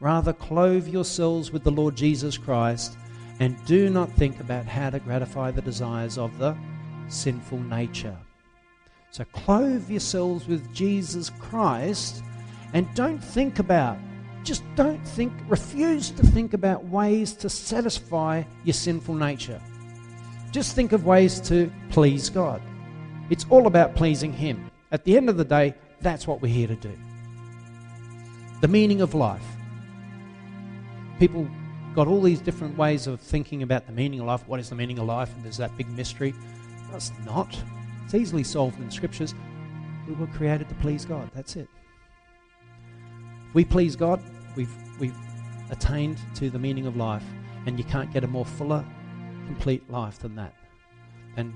Rather, clothe yourselves with the Lord Jesus Christ and do not think about how to gratify the desires of the sinful nature. So, clothe yourselves with Jesus Christ and don't think about, just don't think, refuse to think about ways to satisfy your sinful nature. Just think of ways to please God. It's all about pleasing Him. At the end of the day, that's what we're here to do. The meaning of life. People got all these different ways of thinking about the meaning of life. What is the meaning of life? And there's that big mystery. It's not. It's easily solved in the scriptures. We were created to please God. That's it. If we please God, we've, we've attained to the meaning of life. And you can't get a more fuller, complete life than that. And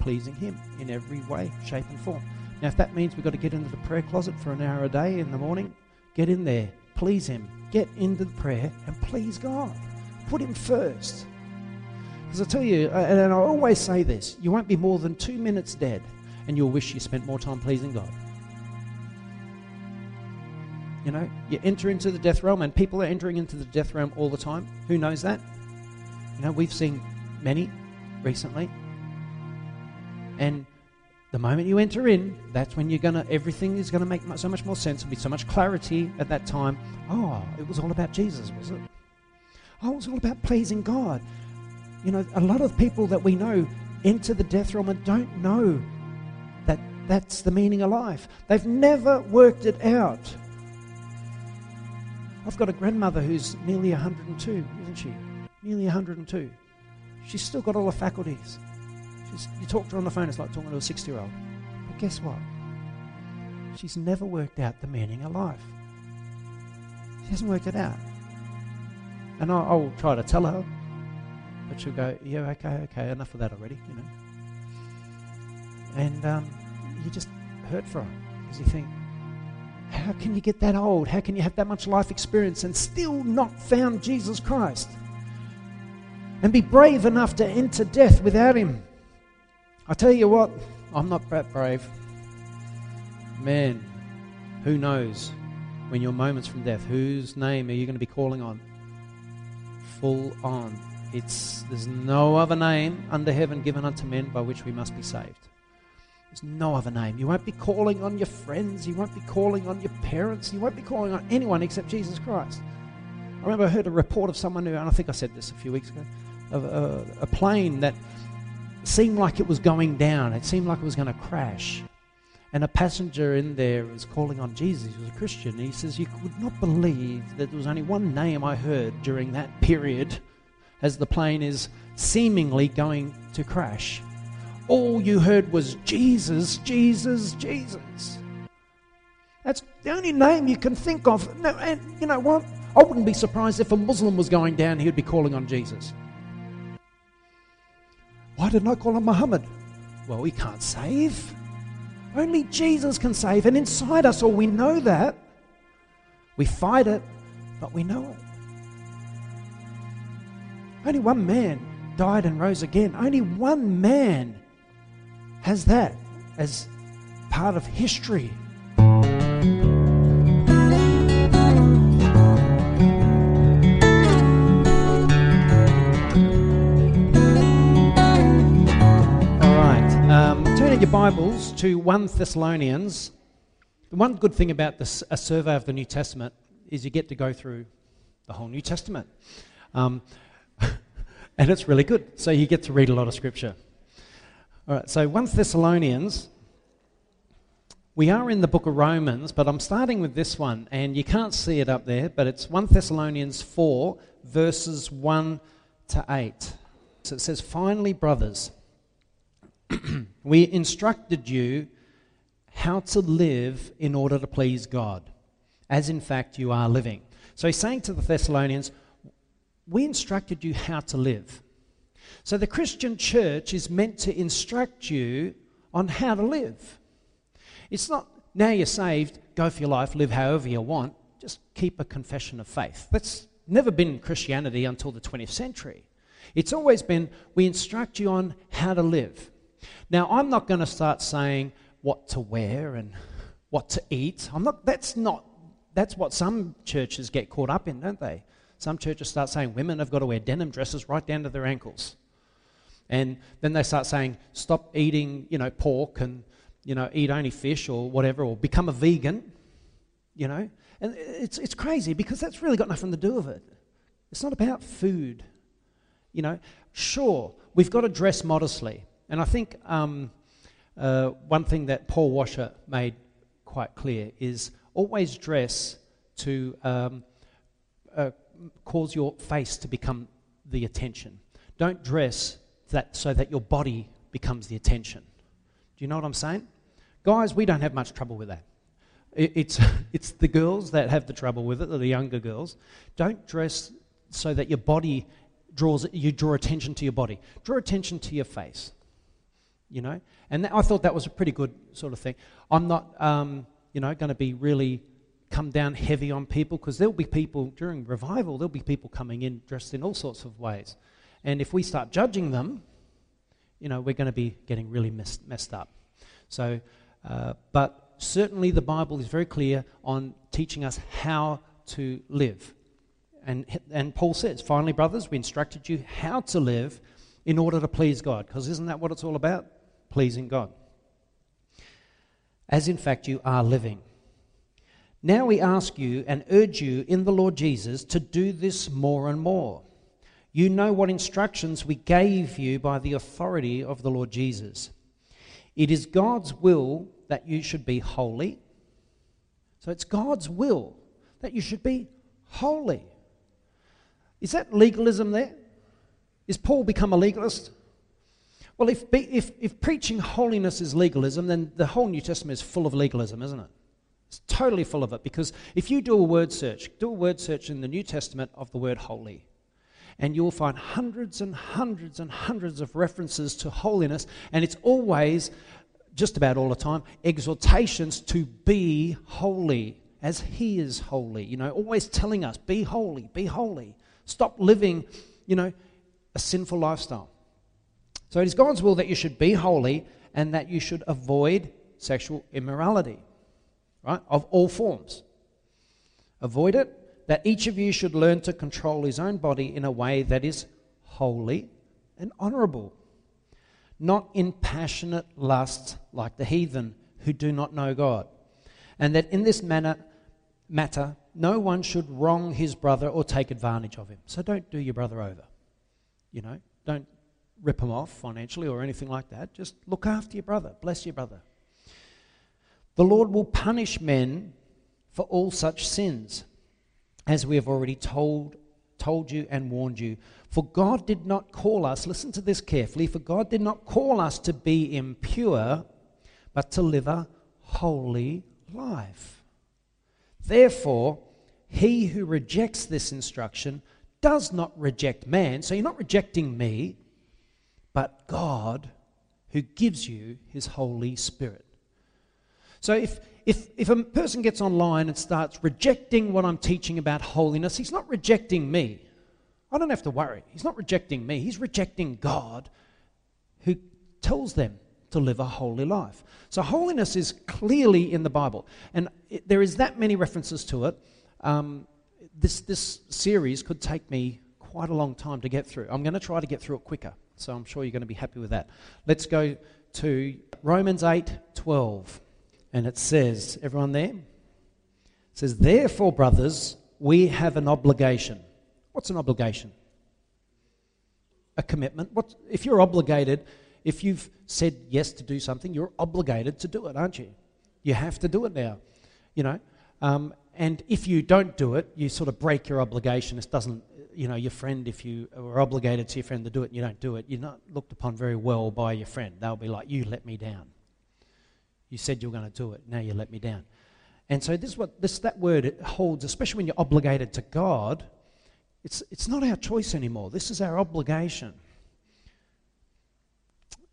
pleasing Him in every way, shape, and form. Now, if that means we've got to get into the prayer closet for an hour a day in the morning, get in there, please Him, get into the prayer and please God. Put Him first. Because I tell you, and I always say this you won't be more than two minutes dead and you'll wish you spent more time pleasing God. You know, you enter into the death realm, and people are entering into the death realm all the time. Who knows that? You know, we've seen many recently. And the moment you enter in, that's when you're gonna everything is gonna make so much more sense. There'll be so much clarity at that time. Oh, it was all about Jesus, was it? Oh, it was all about pleasing God. You know, a lot of people that we know enter the death realm and don't know that that's the meaning of life. They've never worked it out. I've got a grandmother who's nearly 102, isn't she? Nearly 102. She's still got all the faculties. You talk to her on the phone, it's like talking to a 60 year old. But guess what? She's never worked out the meaning of life. She hasn't worked it out. And I'll, I'll try to tell her, but she'll go, yeah, okay, okay, enough of that already, you know. And um, you just hurt for her because you think, how can you get that old? How can you have that much life experience and still not found Jesus Christ? And be brave enough to enter death without Him. I tell you what, I'm not that brave. Man, who knows when your moments from death, whose name are you going to be calling on? Full on. It's there's no other name under heaven given unto men by which we must be saved. There's no other name. You won't be calling on your friends. You won't be calling on your parents. You won't be calling on anyone except Jesus Christ. I remember I heard a report of someone who, and I think I said this a few weeks ago, of a, a plane that seemed like it was going down. It seemed like it was going to crash. And a passenger in there was calling on Jesus. He was a Christian. And he says, You would not believe that there was only one name I heard during that period as the plane is seemingly going to crash. All you heard was Jesus, Jesus, Jesus. That's the only name you can think of. No, and you know what? I wouldn't be surprised if a Muslim was going down, he would be calling on Jesus. Why didn't I call on Muhammad? Well, he can't save. Only Jesus can save. And inside us, all we know that. We fight it, but we know it. Only one man died and rose again. Only one man has that as part of history. Your Bibles to 1 Thessalonians. The one good thing about this, a survey of the New Testament is you get to go through the whole New Testament. Um, and it's really good. So you get to read a lot of scripture. All right, so 1 Thessalonians. We are in the book of Romans, but I'm starting with this one, and you can't see it up there, but it's 1 Thessalonians 4, verses 1 to 8. So it says, Finally, brothers, we instructed you how to live in order to please God, as in fact you are living. So he's saying to the Thessalonians, We instructed you how to live. So the Christian church is meant to instruct you on how to live. It's not now you're saved, go for your life, live however you want, just keep a confession of faith. That's never been Christianity until the 20th century. It's always been we instruct you on how to live. Now, I'm not going to start saying what to wear and what to eat. I'm not, that's, not, that's what some churches get caught up in, don't they? Some churches start saying women have got to wear denim dresses right down to their ankles. And then they start saying, stop eating, you know, pork and, you know, eat only fish or whatever, or become a vegan, you know. And it's, it's crazy because that's really got nothing to do with it. It's not about food. You know, sure, we've got to dress modestly. And I think um, uh, one thing that Paul Washer made quite clear is always dress to um, uh, cause your face to become the attention. Don't dress that, so that your body becomes the attention. Do you know what I'm saying? Guys, we don't have much trouble with that. It, it's, it's the girls that have the trouble with it, the younger girls. Don't dress so that your body draws, you draw attention to your body. Draw attention to your face. You know? And that, I thought that was a pretty good sort of thing. I'm not, um, you know, going to be really come down heavy on people because there'll be people during revival, there'll be people coming in dressed in all sorts of ways. And if we start judging them, you know, we're going to be getting really messed, messed up. So, uh, but certainly the Bible is very clear on teaching us how to live. And, and Paul says, finally, brothers, we instructed you how to live in order to please God. Because isn't that what it's all about? Pleasing God. As in fact you are living. Now we ask you and urge you in the Lord Jesus to do this more and more you know what instructions we gave you by the authority of the Lord Jesus. It is God's will that you should be holy. So it's God's will that you should be holy. Is that legalism there? Is Paul become a legalist? Well, if, if, if preaching holiness is legalism, then the whole New Testament is full of legalism, isn't it? It's totally full of it because if you do a word search, do a word search in the New Testament of the word holy and you'll find hundreds and hundreds and hundreds of references to holiness, and it's always, just about all the time, exhortations to be holy as He is holy. You know, always telling us, be holy, be holy. Stop living, you know, a sinful lifestyle. So it is God's will that you should be holy and that you should avoid sexual immorality, right, of all forms. Avoid it that each of you should learn to control his own body in a way that is holy and honorable, not in passionate lust like the heathen who do not know God, and that in this manner, matter no one should wrong his brother or take advantage of him. So don't do your brother over. You know, don't rip him off financially or anything like that. Just look after your brother, bless your brother. The Lord will punish men for all such sins as we have already told, told you and warned you. For God did not call us, listen to this carefully, for God did not call us to be impure, but to live a holy life. Therefore, he who rejects this instruction does not reject man. So you're not rejecting me, but God who gives you his Holy Spirit. So if, if, if a person gets online and starts rejecting what I'm teaching about holiness, he's not rejecting me. I don't have to worry. He's not rejecting me, he's rejecting God who tells them to live a holy life. So, holiness is clearly in the Bible, and it, there is that many references to it. Um, this, this series could take me quite a long time to get through. I'm going to try to get through it quicker, so I'm sure you're going to be happy with that. Let's go to Romans 8 12. And it says, everyone there? It says, Therefore, brothers, we have an obligation. What's an obligation? A commitment. What, if you're obligated, if you've said yes to do something, you're obligated to do it, aren't you? You have to do it now. You know? Um, and if you don't do it, you sort of break your obligation. It doesn't, you know, your friend, if you were obligated to your friend to do it and you don't do it, you're not looked upon very well by your friend. They'll be like, you let me down. You said you were going to do it. Now you let me down. And so this is what this that word it holds, especially when you're obligated to God. It's it's not our choice anymore. This is our obligation.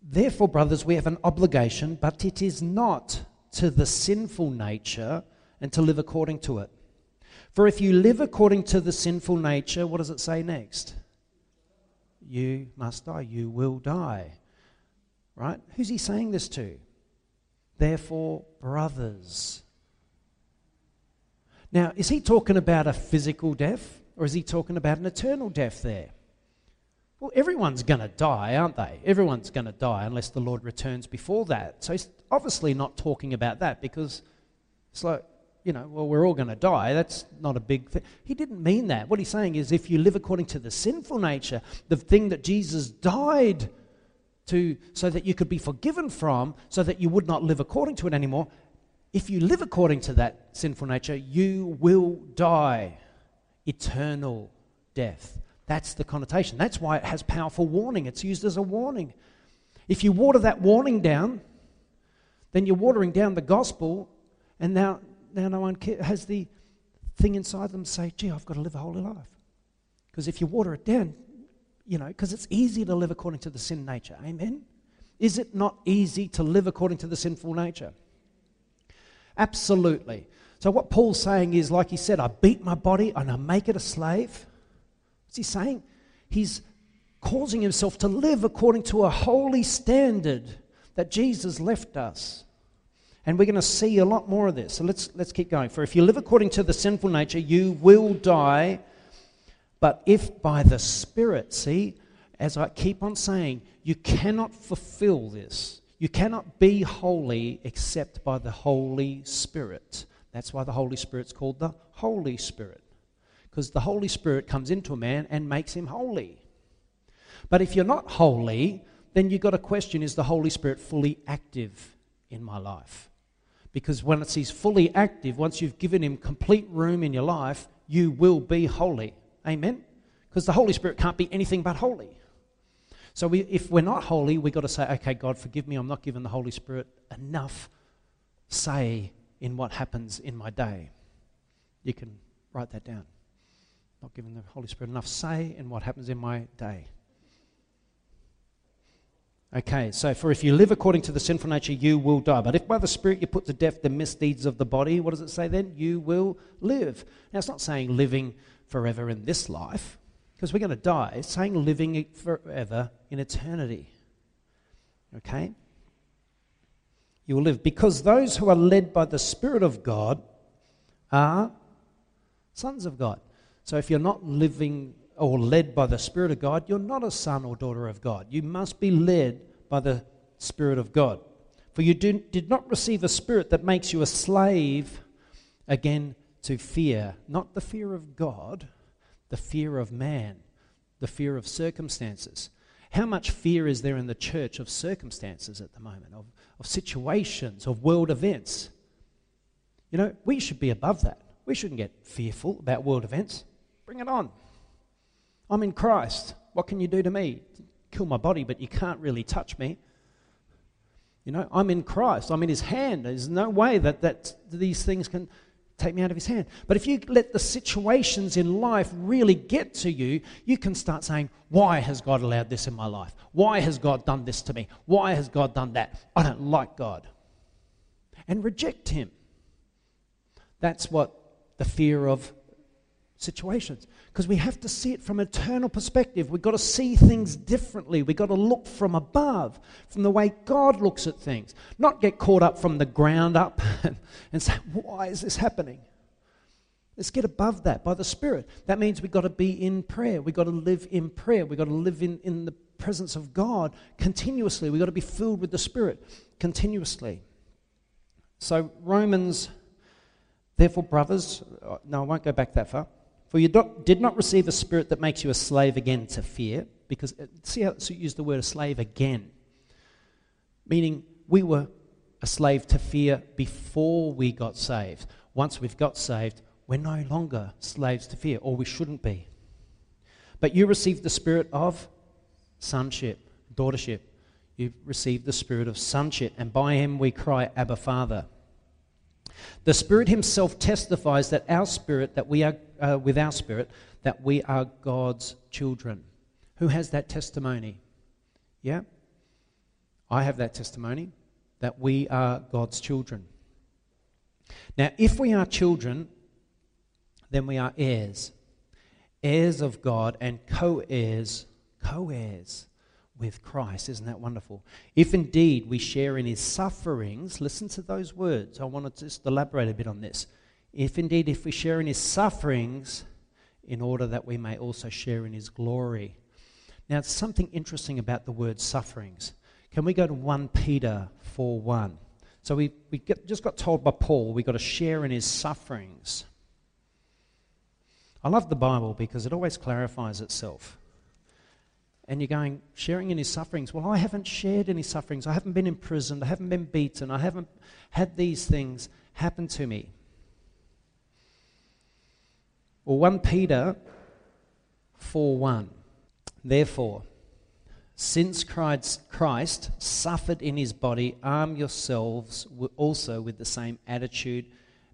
Therefore, brothers, we have an obligation, but it is not to the sinful nature and to live according to it. For if you live according to the sinful nature, what does it say next? You must die. You will die. Right? Who's he saying this to? Therefore, brothers. Now, is he talking about a physical death or is he talking about an eternal death there? Well, everyone's going to die, aren't they? Everyone's going to die unless the Lord returns before that. So he's obviously not talking about that because it's like, you know, well, we're all going to die. That's not a big thing. He didn't mean that. What he's saying is if you live according to the sinful nature, the thing that Jesus died to so that you could be forgiven from, so that you would not live according to it anymore, if you live according to that sinful nature, you will die eternal death. That's the connotation. That's why it has powerful warning. It's used as a warning. If you water that warning down, then you're watering down the gospel, and now, now no one has the thing inside them say, gee, I've got to live a holy life. Because if you water it down, you know, because it's easy to live according to the sin nature. Amen? Is it not easy to live according to the sinful nature? Absolutely. So, what Paul's saying is, like he said, I beat my body and I make it a slave. What's he saying? He's causing himself to live according to a holy standard that Jesus left us. And we're going to see a lot more of this. So let's, let's keep going. For if you live according to the sinful nature, you will die. But if by the Spirit, see, as I keep on saying, you cannot fulfill this you cannot be holy except by the Holy Spirit. That's why the Holy Spirit's called the Holy Spirit. Because the Holy Spirit comes into a man and makes him holy. But if you're not holy, then you've got a question is the Holy Spirit fully active in my life? Because once he's fully active, once you've given him complete room in your life, you will be holy. Amen? Because the Holy Spirit can't be anything but holy. So we, if we're not holy, we've got to say, okay, God, forgive me, I'm not giving the Holy Spirit enough say in what happens in my day. You can write that down. Not giving the Holy Spirit enough say in what happens in my day. Okay, so for if you live according to the sinful nature, you will die. But if by the Spirit you put to death the misdeeds of the body, what does it say then? You will live. Now, it's not saying living forever in this life because we're going to die. It's saying living forever in eternity. Okay? You will live. Because those who are led by the Spirit of God are sons of God. So if you're not living or led by the Spirit of God, you're not a son or daughter of God. You must be led by the Spirit of God. For you do, did not receive a spirit that makes you a slave again to fear, not the fear of God, the fear of man, the fear of circumstances. How much fear is there in the church of circumstances at the moment, of, of situations, of world events? You know, we should be above that. We shouldn't get fearful about world events. Bring it on. I'm in Christ. What can you do to me? Kill my body, but you can't really touch me. You know, I'm in Christ. I'm in His hand. There's no way that, that these things can take me out of his hand. But if you let the situations in life really get to you, you can start saying, Why has God allowed this in my life? Why has God done this to me? Why has God done that? I don't like God. And reject him. That's what the fear of situations because we have to see it from an eternal perspective. We've got to see things differently. We've got to look from above, from the way God looks at things, not get caught up from the ground up and, and say, Why is this happening? Let's get above that by the Spirit. That means we've got to be in prayer. We've got to live in prayer. We've got to live in, in the presence of God continuously. We've got to be filled with the Spirit continuously. So, Romans, therefore, brothers, uh, no, I won't go back that far. For you did not receive a spirit that makes you a slave again to fear, because uh, see how it used the word a slave again, meaning we were a slave to fear before we got saved. Once we've got saved, we're no longer slaves to fear, or we shouldn't be. But you received the spirit of sonship, daughtership. You received the spirit of sonship, and by him we cry, Abba, Father. The Spirit Himself testifies that our spirit, that we are uh, with our spirit, that we are God's children. Who has that testimony? Yeah? I have that testimony that we are God's children. Now, if we are children, then we are heirs, heirs of God and co heirs, co heirs with Christ. Isn't that wonderful? If indeed we share in his sufferings, listen to those words. I want to just elaborate a bit on this. if indeed if we share in his sufferings, in order that we may also share in his glory. Now, it's something interesting about the word sufferings. Can we go to 1 Peter 4 1? So we, we get, just got told by Paul we've got to share in his sufferings. I love the Bible because it always clarifies itself. And you're going, sharing in his sufferings. Well, I haven't shared any sufferings. I haven't been imprisoned. I haven't been beaten. I haven't had these things happen to me. Well, 1 Peter 4 1. Therefore, since Christ suffered in his body, arm yourselves also with the same attitude,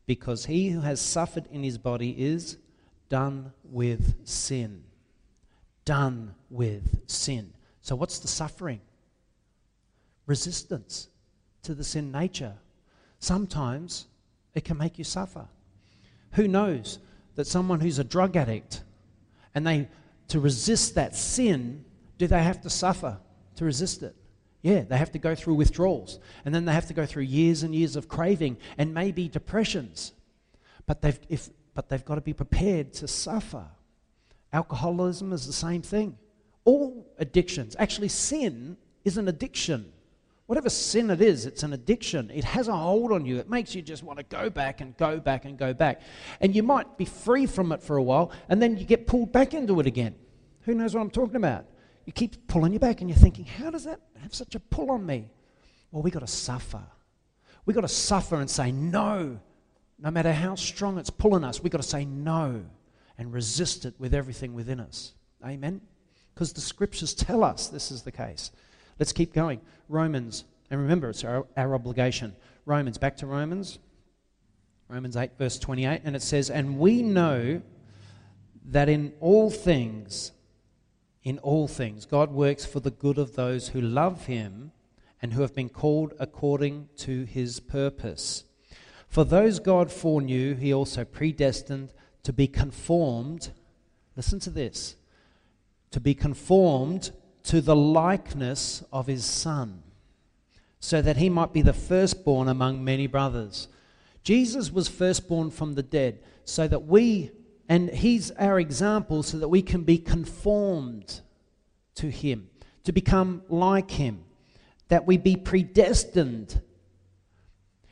because he who has suffered in his body is done with sin. Done with sin. So, what's the suffering? Resistance to the sin nature. Sometimes it can make you suffer. Who knows that someone who's a drug addict and they to resist that sin, do they have to suffer to resist it? Yeah, they have to go through withdrawals. And then they have to go through years and years of craving and maybe depressions. But they've, if, but they've got to be prepared to suffer. Alcoholism is the same thing. All addictions, actually, sin is an addiction. Whatever sin it is, it's an addiction. It has a hold on you. It makes you just want to go back and go back and go back. And you might be free from it for a while, and then you get pulled back into it again. Who knows what I'm talking about? You keep pulling you back, and you're thinking, how does that have such a pull on me? Well, we've got to suffer. We've got to suffer and say no. No matter how strong it's pulling us, we've got to say no and resist it with everything within us. Amen? Because the scriptures tell us this is the case. Let's keep going. Romans, and remember, it's our, our obligation. Romans, back to Romans. Romans 8, verse 28, and it says, And we know that in all things, in all things, God works for the good of those who love Him and who have been called according to His purpose. For those God foreknew, He also predestined to be conformed. Listen to this to be conformed to the likeness of his Son, so that he might be the firstborn among many brothers. Jesus was firstborn from the dead, so that we, and he's our example, so that we can be conformed to him, to become like him, that we be predestined.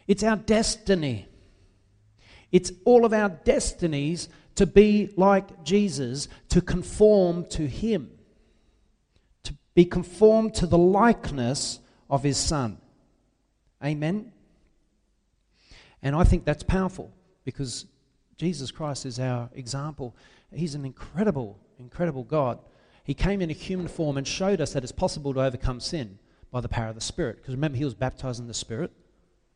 It's our destiny. It's all of our destinies to be like Jesus, to conform to him to be conformed to the likeness of his son. Amen? And I think that's powerful because Jesus Christ is our example. He's an incredible, incredible God. He came in a human form and showed us that it's possible to overcome sin by the power of the Spirit. Because remember, he was baptized in the Spirit,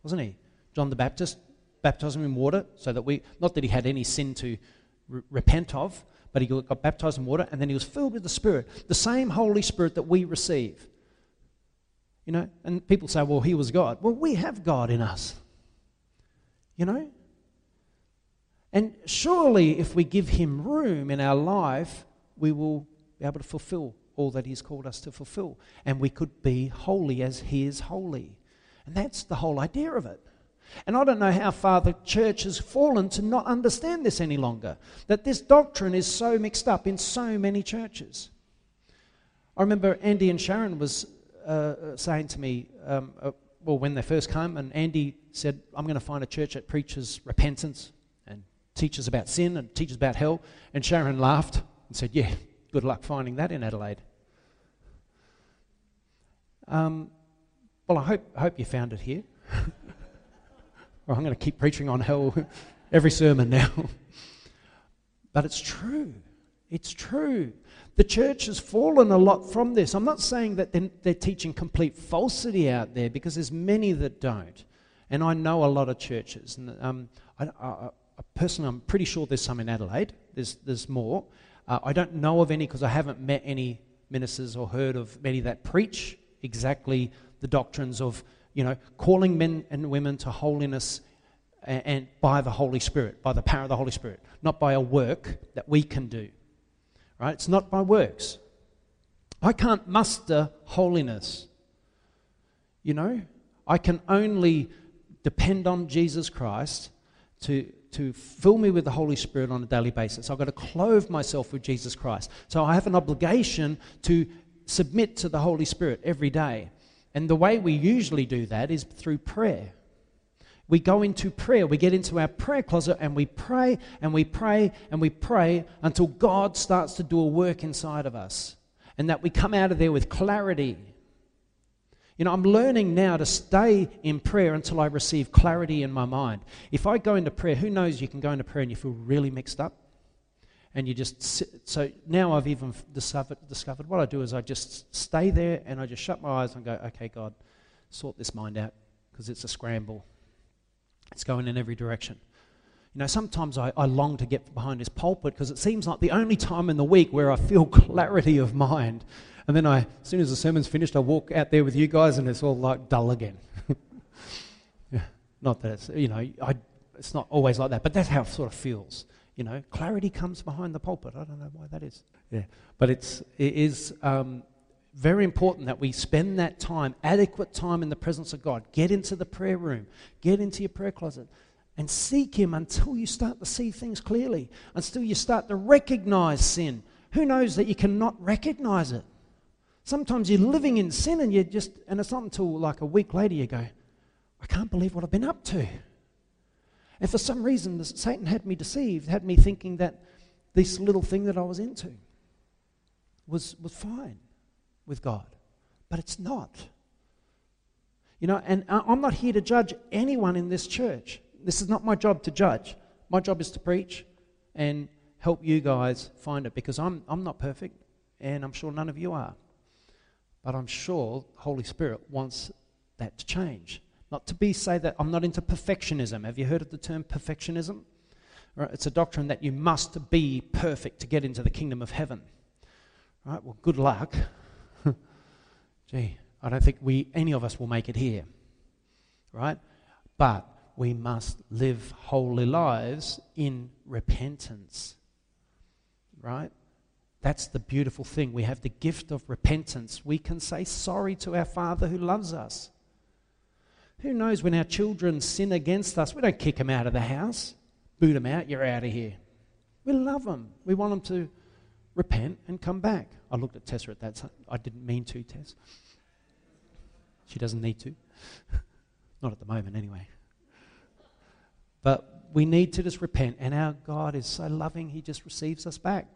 wasn't he? John the Baptist baptized him in water so that we, not that he had any sin to re- repent of, but he got baptized in water and then he was filled with the Spirit, the same Holy Spirit that we receive. You know, and people say, well, he was God. Well, we have God in us. You know? And surely, if we give him room in our life, we will be able to fulfill all that he's called us to fulfill. And we could be holy as he is holy. And that's the whole idea of it. And I don't know how far the church has fallen to not understand this any longer. That this doctrine is so mixed up in so many churches. I remember Andy and Sharon was uh, saying to me, um, uh, well, when they first came, and Andy said, I'm going to find a church that preaches repentance and teaches about sin and teaches about hell. And Sharon laughed and said, Yeah, good luck finding that in Adelaide. Um, well, I hope, hope you found it here. Or I'm going to keep preaching on hell every sermon now. but it's true. It's true. The church has fallen a lot from this. I'm not saying that they're, teaching complete falsity out there because there's many that don't. And I know a lot of churches. And um, I, I, personally, I'm pretty sure there's some in Adelaide. There's, there's more. Uh, I don't know of any because I haven't met any ministers or heard of many that preach exactly the doctrines of you know, calling men and women to holiness and, and, by the Holy Spirit, by the power of the Holy Spirit, not by a work that we can do. Right? It's not by works. I can't muster holiness. You know, I can only depend on Jesus Christ to, to fill me with the Holy Spirit on a daily basis. I've got to clothe myself with Jesus Christ. So I have an obligation to submit to the Holy Spirit every day. And the way we usually do that is through prayer. We go into prayer. We get into our prayer closet and we pray and we pray and we pray until God starts to do a work inside of us. And that we come out of there with clarity. You know, I'm learning now to stay in prayer until I receive clarity in my mind. If I go into prayer, who knows you can go into prayer and you feel really mixed up? And you just sit. So now I've even discovered, discovered what I do is I just stay there and I just shut my eyes and go, okay, God, sort this mind out because it's a scramble. It's going in every direction. You know, sometimes I, I long to get behind this pulpit because it seems like the only time in the week where I feel clarity of mind. And then I, as soon as the sermon's finished, I walk out there with you guys and it's all like dull again. yeah, not that it's, you know, I, it's not always like that, but that's how it sort of feels. You know, clarity comes behind the pulpit. I don't know why that is. Yeah, but it's, it is um, very important that we spend that time, adequate time in the presence of God. Get into the prayer room, get into your prayer closet, and seek Him until you start to see things clearly, until you start to recognize sin. Who knows that you cannot recognize it? Sometimes you're living in sin and you just, and it's not until like a week later you go, I can't believe what I've been up to. And for some reason, Satan had me deceived, had me thinking that this little thing that I was into was, was fine with God. But it's not. You know, and I'm not here to judge anyone in this church. This is not my job to judge. My job is to preach and help you guys find it because I'm, I'm not perfect and I'm sure none of you are. But I'm sure Holy Spirit wants that to change. Not to be say that I'm not into perfectionism. Have you heard of the term perfectionism? Right, it's a doctrine that you must be perfect to get into the kingdom of heaven. Right? Well, good luck. Gee, I don't think we any of us will make it here. Right? But we must live holy lives in repentance. Right? That's the beautiful thing. We have the gift of repentance. We can say sorry to our Father who loves us. Who knows when our children sin against us, we don't kick them out of the house, boot them out, you're out of here. We love them. We want them to repent and come back. I looked at Tessa at that time. I didn't mean to, Tess. She doesn't need to. Not at the moment, anyway. But we need to just repent, and our God is so loving, He just receives us back.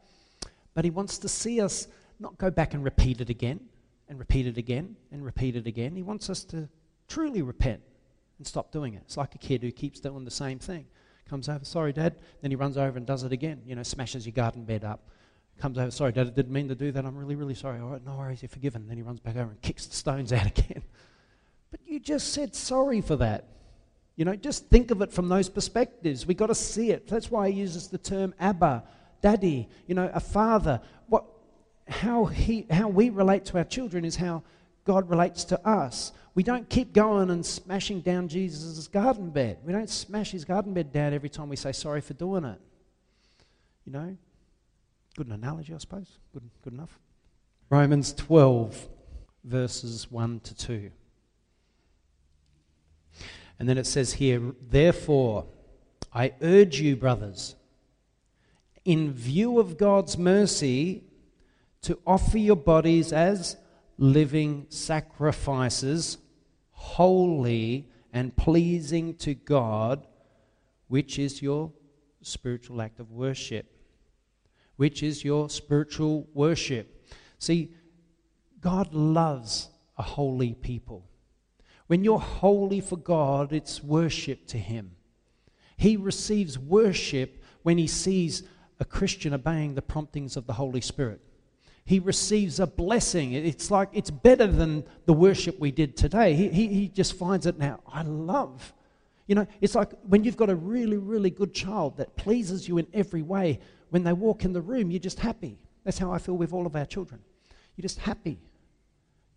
But He wants to see us not go back and repeat it again, and repeat it again, and repeat it again. He wants us to truly repent and stop doing it. It's like a kid who keeps doing the same thing. Comes over, sorry, Dad. Then he runs over and does it again. You know, smashes your garden bed up. Comes over, sorry, Dad, I didn't mean to do that. I'm really, really sorry. All right, no worries, you're forgiven. Then he runs back over and kicks the stones out again. But you just said sorry for that. You know, just think of it from those perspectives. We've got to see it. That's why he uses the term Abba, Daddy, you know, a father. What, how, he, how we relate to our children is how God relates to us. We don't keep going and smashing down Jesus' garden bed. We don't smash his garden bed down every time we say sorry for doing it. You know? Good analogy, I suppose. Good, good enough. Romans 12, verses 1 to 2. And then it says here, Therefore, I urge you, brothers, in view of God's mercy, to offer your bodies as living sacrifices holy and pleasing to God, which is your spiritual act of worship. Which is your spiritual worship. See, God loves a holy people. When you're holy for God, it's worship to Him. He receives worship when He sees a Christian obeying the promptings of the Holy Spirit he receives a blessing. It's like it's better than the worship we did today. He, he, he just finds it now. I love. You know, it's like when you've got a really, really good child that pleases you in every way, when they walk in the room, you're just happy. That's how I feel with all of our children. You're just happy.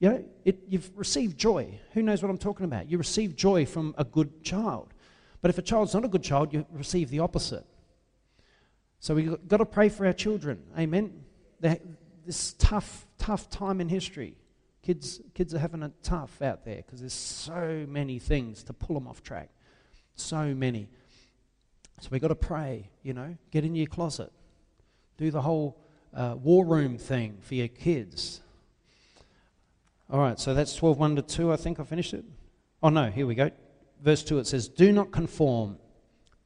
You know, it, you've received joy. Who knows what I'm talking about? You receive joy from a good child. But if a child's not a good child, you receive the opposite. So we've got to pray for our children. Amen. They, this tough, tough time in history. Kids, kids are having it tough out there because there's so many things to pull them off track. So many. So we've got to pray, you know, get in your closet, do the whole uh, war room thing for your kids. All right, so that's 12 1 to 2. I think I finished it. Oh, no, here we go. Verse 2 it says, Do not conform.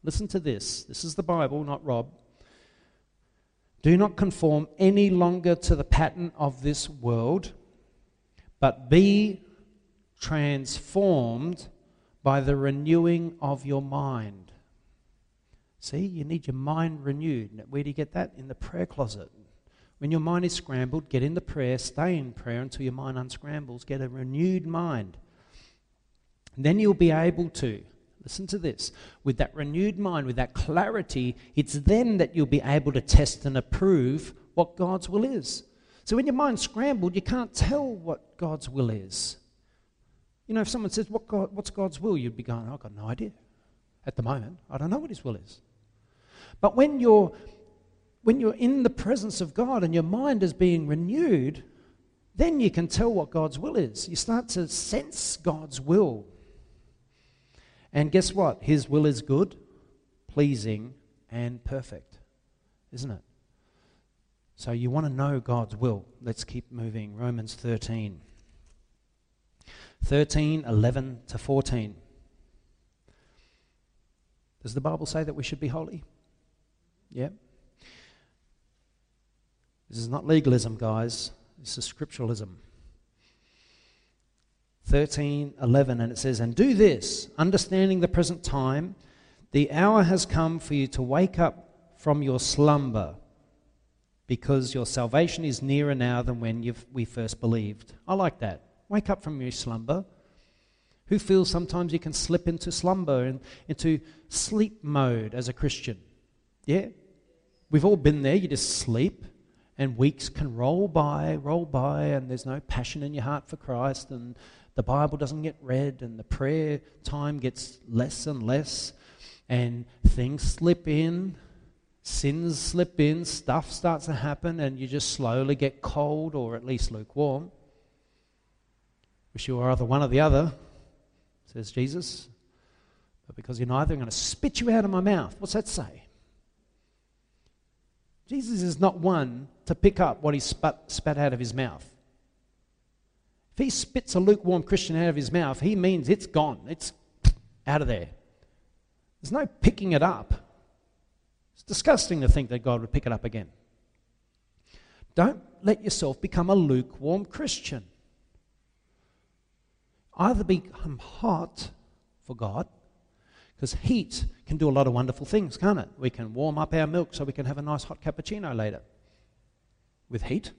Listen to this. This is the Bible, not Rob. Do not conform any longer to the pattern of this world, but be transformed by the renewing of your mind. See, you need your mind renewed. Where do you get that? In the prayer closet. When your mind is scrambled, get in the prayer, stay in prayer until your mind unscrambles. Get a renewed mind. And then you'll be able to, listen to this, with that renewed mind, with that clarity, it's then that you'll be able to test and approve what God's will is. So when your mind's scrambled, you can't tell what God's will is. You know, if someone says, what God, What's God's will? You'd be going, I've got no idea. At the moment, I don't know what His will is. But when you're, when you're in the presence of God and your mind is being renewed, then you can tell what God's will is. You start to sense God's will. And guess what? His will is good, pleasing, and perfect, isn't it? So you want to know God's will. Let's keep moving. Romans 13. 13, 11 to 14. Does the Bible say that we should be holy? Yeah. This is not legalism, guys. This is scripturalism. 13, 11, and it says, And do this, understanding the present time, the hour has come for you to wake up from your slumber, because your salvation is nearer now than when we first believed. I like that. Wake up from your slumber. Who feels sometimes you can slip into slumber and into sleep mode as a Christian? Yeah? We've all been there. You just sleep, and weeks can roll by, roll by, and there's no passion in your heart for Christ, and the Bible doesn't get read, and the prayer time gets less and less, and things slip in, sins slip in, stuff starts to happen, and you just slowly get cold or at least lukewarm. Wish you were either one or the other, says Jesus. But because you're neither, I'm going to spit you out of my mouth. What's that say? Jesus is not one to pick up what he spat, spat out of his mouth. If he spits a lukewarm Christian out of his mouth, he means it's gone. It's out of there. There's no picking it up. It's disgusting to think that God would pick it up again. Don't let yourself become a lukewarm Christian. Either become hot for God, because heat can do a lot of wonderful things, can't it? We can warm up our milk so we can have a nice hot cappuccino later. With heat.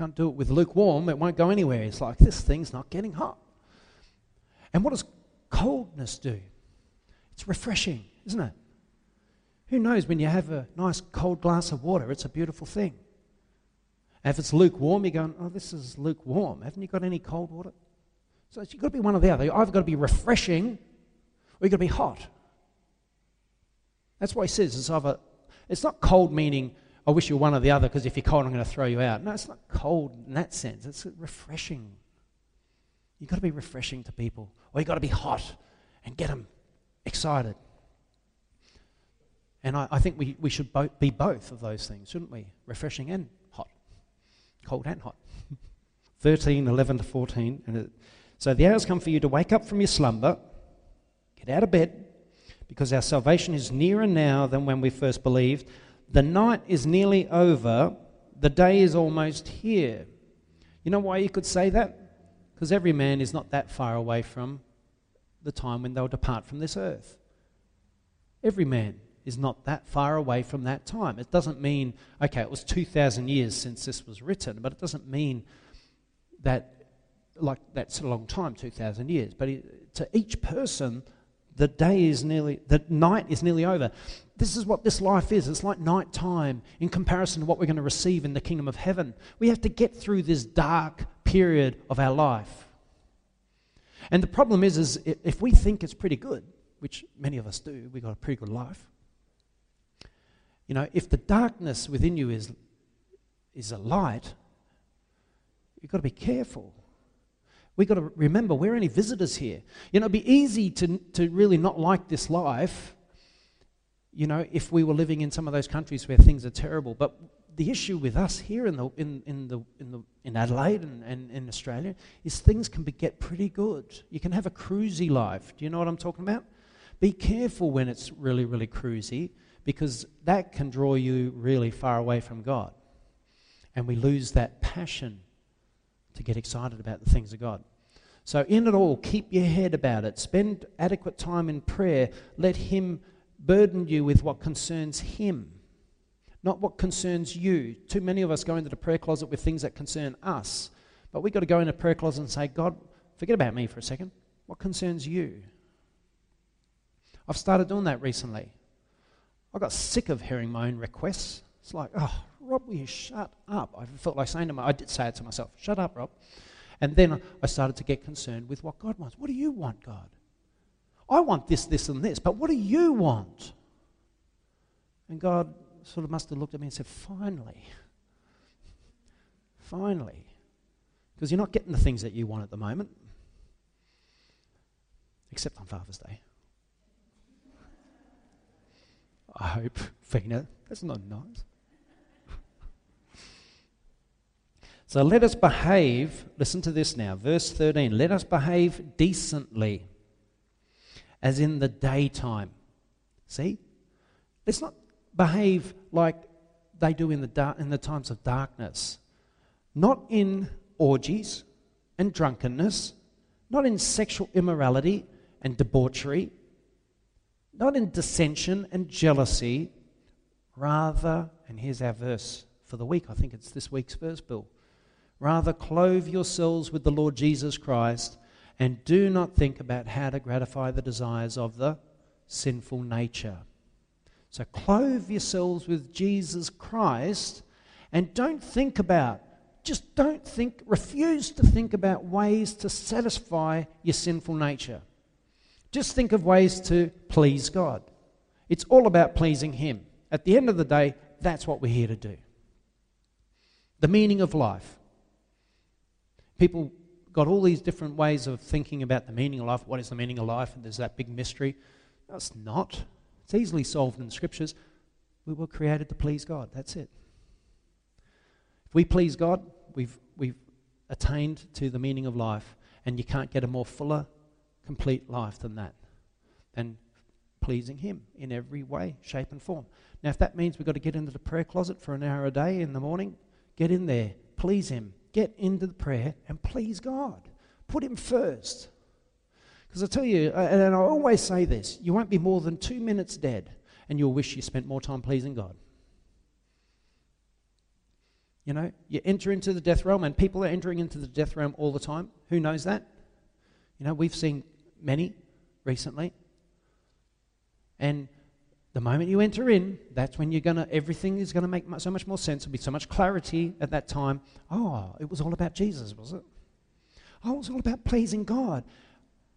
Can't do it with lukewarm, it won't go anywhere. It's like, this thing's not getting hot. And what does coldness do? It's refreshing, isn't it? Who knows when you have a nice cold glass of water, it's a beautiful thing. And if it's lukewarm, you're going, oh, this is lukewarm. Haven't you got any cold water? So you've got to be one or the other. You've either got to be refreshing or you've got to be hot. That's why he says it's either, it's not cold meaning, I wish you were one or the other because if you're cold, I'm going to throw you out. No, it's not cold in that sense. It's refreshing. You've got to be refreshing to people, or you've got to be hot and get them excited. And I, I think we, we should bo- be both of those things, shouldn't we? Refreshing and hot, cold and hot. 13, 11 to 14. And it, so the hour's come for you to wake up from your slumber, get out of bed, because our salvation is nearer now than when we first believed. The night is nearly over, the day is almost here. You know why you could say that? Because every man is not that far away from the time when they'll depart from this earth. Every man is not that far away from that time. It doesn't mean, okay, it was 2,000 years since this was written, but it doesn't mean that like that's a long time, 2,000 years. But to each person, the day is nearly, the night is nearly over. This is what this life is. It's like night time in comparison to what we're going to receive in the kingdom of heaven. We have to get through this dark period of our life. And the problem is, is if we think it's pretty good, which many of us do, we've got a pretty good life. You know, if the darkness within you is, is a light, you've got to be careful We've got to remember we're only visitors here. You know, it'd be easy to, to really not like this life you know, if we were living in some of those countries where things are terrible. But the issue with us here in, the, in, in, the, in, the, in Adelaide and, and in Australia is things can be, get pretty good. You can have a cruisy life. Do you know what I'm talking about? Be careful when it's really, really cruisy because that can draw you really far away from God. And we lose that passion to get excited about the things of God. So, in it all, keep your head about it. Spend adequate time in prayer. Let Him burden you with what concerns Him, not what concerns you. Too many of us go into the prayer closet with things that concern us. But we've got to go in a prayer closet and say, God, forget about me for a second. What concerns you? I've started doing that recently. I got sick of hearing my own requests. It's like, oh, Rob, will you shut up? I felt like saying to myself, I did say it to myself, shut up, Rob. And then I started to get concerned with what God wants. What do you want, God? I want this, this, and this, but what do you want? And God sort of must have looked at me and said, finally, finally. Because you're not getting the things that you want at the moment, except on Father's Day. I hope, Fina. That's not nice. So let us behave, listen to this now, verse 13. Let us behave decently, as in the daytime. See? Let's not behave like they do in the, in the times of darkness. Not in orgies and drunkenness, not in sexual immorality and debauchery, not in dissension and jealousy, rather, and here's our verse for the week, I think it's this week's verse, Bill Rather, clothe yourselves with the Lord Jesus Christ and do not think about how to gratify the desires of the sinful nature. So, clothe yourselves with Jesus Christ and don't think about, just don't think, refuse to think about ways to satisfy your sinful nature. Just think of ways to please God. It's all about pleasing Him. At the end of the day, that's what we're here to do. The meaning of life people got all these different ways of thinking about the meaning of life. What is the meaning of life? And there's that big mystery. No, it's not. It's easily solved in the scriptures. We were created to please God. That's it. If we please God, we've, we've attained to the meaning of life. And you can't get a more fuller, complete life than that. Than pleasing Him in every way, shape, and form. Now, if that means we've got to get into the prayer closet for an hour a day in the morning, get in there, please Him, get into the prayer and please God. Put Him first. Because I tell you, and I always say this you won't be more than two minutes dead and you'll wish you spent more time pleasing God. You know, you enter into the death realm, and people are entering into the death realm all the time. Who knows that? You know, we've seen many recently. And the moment you enter in, that's when you're gonna everything is gonna make so much more sense. There'll be so much clarity at that time. Oh, it was all about Jesus, was it? Oh, it was all about pleasing God.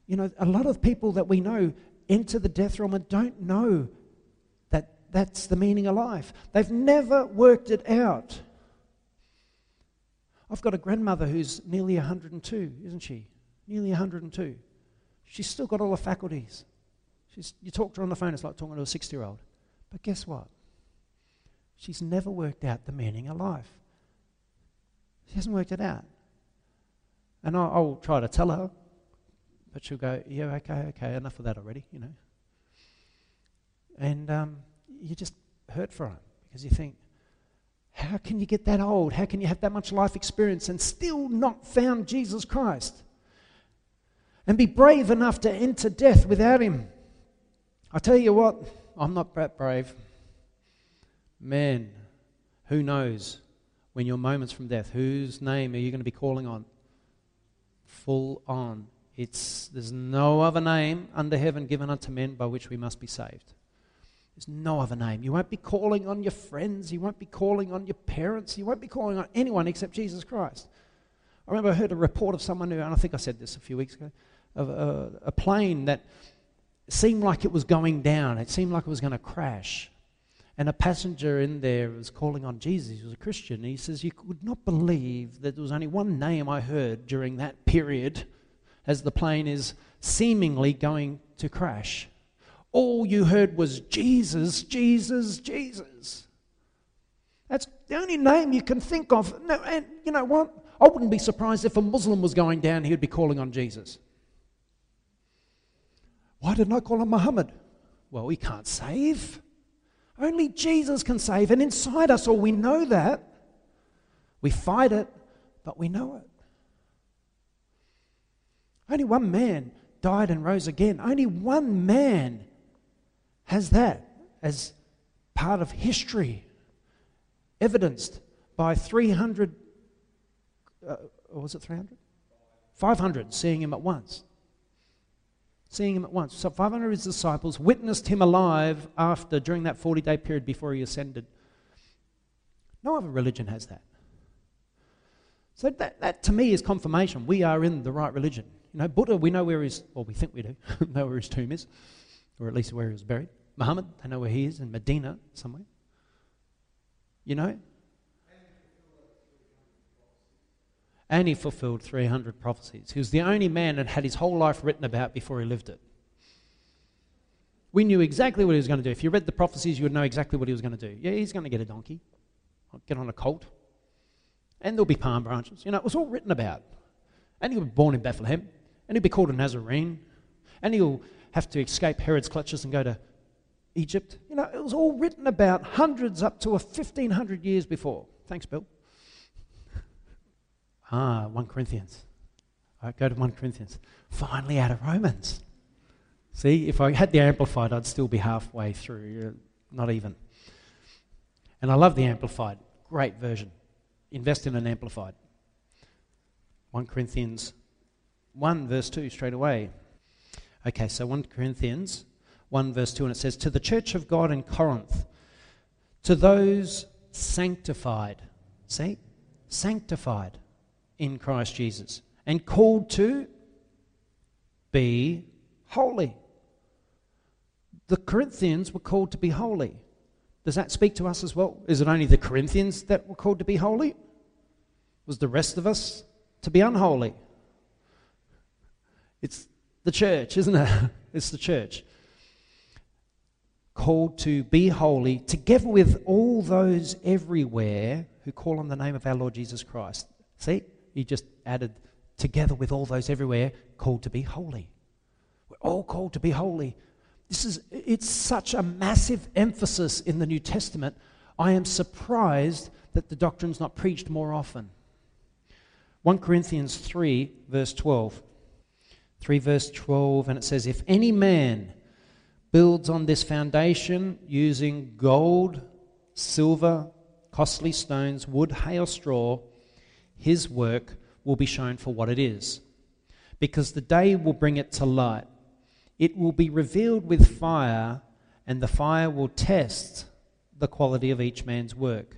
You know, a lot of people that we know enter the death realm and don't know that that's the meaning of life. They've never worked it out. I've got a grandmother who's nearly 102, isn't she? Nearly 102. She's still got all the faculties. She's, you talk to her on the phone, it's like talking to a 60 year old. But guess what? She's never worked out the meaning of life. She hasn't worked it out. And I'll, I'll try to tell her, but she'll go, Yeah, okay, okay, enough of that already, you know. And um, you just hurt for her because you think, How can you get that old? How can you have that much life experience and still not found Jesus Christ? And be brave enough to enter death without Him. I tell you what, I'm not that brave. Man, who knows when your moments from death, whose name are you going to be calling on? Full on. It's, there's no other name under heaven given unto men by which we must be saved. There's no other name. You won't be calling on your friends. You won't be calling on your parents. You won't be calling on anyone except Jesus Christ. I remember I heard a report of someone who, and I think I said this a few weeks ago, of a, a plane that seemed like it was going down. It seemed like it was going to crash. And a passenger in there was calling on Jesus. He was a Christian. He says, You could not believe that there was only one name I heard during that period as the plane is seemingly going to crash. all you heard was Jesus, Jesus, Jesus. That's the only name you can think of. No, and you know what? I wouldn't be surprised if a Muslim was going down, he would be calling on Jesus. Why didn't I call on Muhammad? Well, he can't save. Only Jesus can save. And inside us, all we know that. We fight it, but we know it. Only one man died and rose again. Only one man has that as part of history, evidenced by 300, uh, was it 300? 500 seeing him at once. Seeing him at once. So 500 of his disciples witnessed him alive after, during that 40 day period before he ascended. No other religion has that. So that, that to me is confirmation. We are in the right religion. You know, Buddha, we know where his, or we think we do, know where his tomb is, or at least where he was buried. Muhammad, they know where he is in Medina somewhere. You know? And he fulfilled 300 prophecies. He was the only man that had his whole life written about before he lived it. We knew exactly what he was going to do. If you read the prophecies, you would know exactly what he was going to do. Yeah, he's going to get a donkey, get on a colt, and there'll be palm branches. You know, it was all written about. And he was born in Bethlehem and he'll be called a Nazarene, and he'll have to escape Herod's clutches and go to Egypt. You know, it was all written about hundreds up to a 1500 years before. Thanks, Bill. Ah, 1 Corinthians. All right, go to 1 Corinthians. Finally out of Romans. See, if I had the Amplified, I'd still be halfway through, not even. And I love the Amplified. Great version. Invest in an Amplified. 1 Corinthians 1, verse 2, straight away. Okay, so 1 Corinthians 1, verse 2, and it says, To the church of God in Corinth, to those sanctified, see, sanctified in Christ Jesus, and called to be holy. The Corinthians were called to be holy. Does that speak to us as well? Is it only the Corinthians that were called to be holy? Was the rest of us to be unholy? It's the church, isn't it? It's the church. Called to be holy, together with all those everywhere who call on the name of our Lord Jesus Christ. See, he just added, together with all those everywhere, called to be holy. We're all called to be holy. This is, it's such a massive emphasis in the New Testament. I am surprised that the doctrine's not preached more often. 1 Corinthians 3, verse 12. 3 verse 12, and it says, If any man builds on this foundation using gold, silver, costly stones, wood, hay, or straw, his work will be shown for what it is. Because the day will bring it to light. It will be revealed with fire, and the fire will test the quality of each man's work.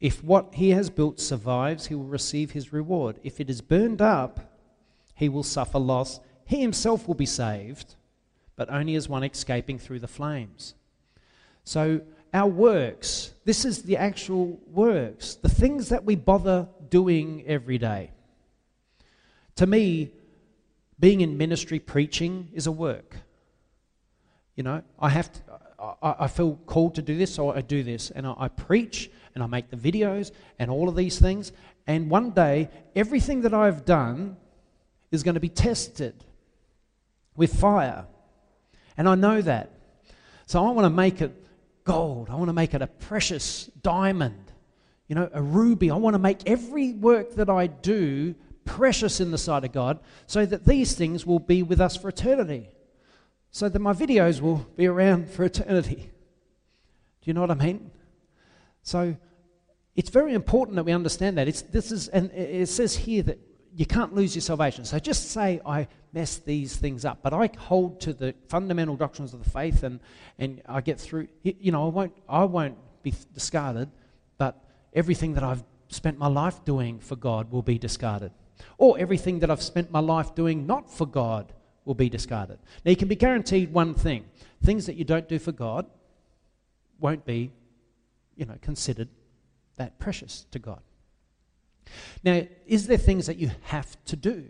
If what he has built survives, he will receive his reward. If it is burned up, he will suffer loss. He himself will be saved, but only as one escaping through the flames. So, our works, this is the actual works, the things that we bother doing every day. To me, being in ministry preaching is a work. You know, I have to, I, feel called to do this, so I do this. And I preach and I make the videos and all of these things. And one day, everything that I've done is going to be tested with fire. And I know that. So I want to make it gold. I want to make it a precious diamond, you know, a ruby. I want to make every work that I do precious in the sight of God so that these things will be with us for eternity. So that my videos will be around for eternity. Do you know what I mean? So it's very important that we understand that. It's, this is, and it says here that you can't lose your salvation. So just say, I mess these things up. But I hold to the fundamental doctrines of the faith and, and I get through. You know, I won't, I won't be discarded, but everything that I've spent my life doing for God will be discarded. Or everything that I've spent my life doing not for God will be discarded. Now, you can be guaranteed one thing things that you don't do for God won't be, you know, considered that precious to God. Now, is there things that you have to do?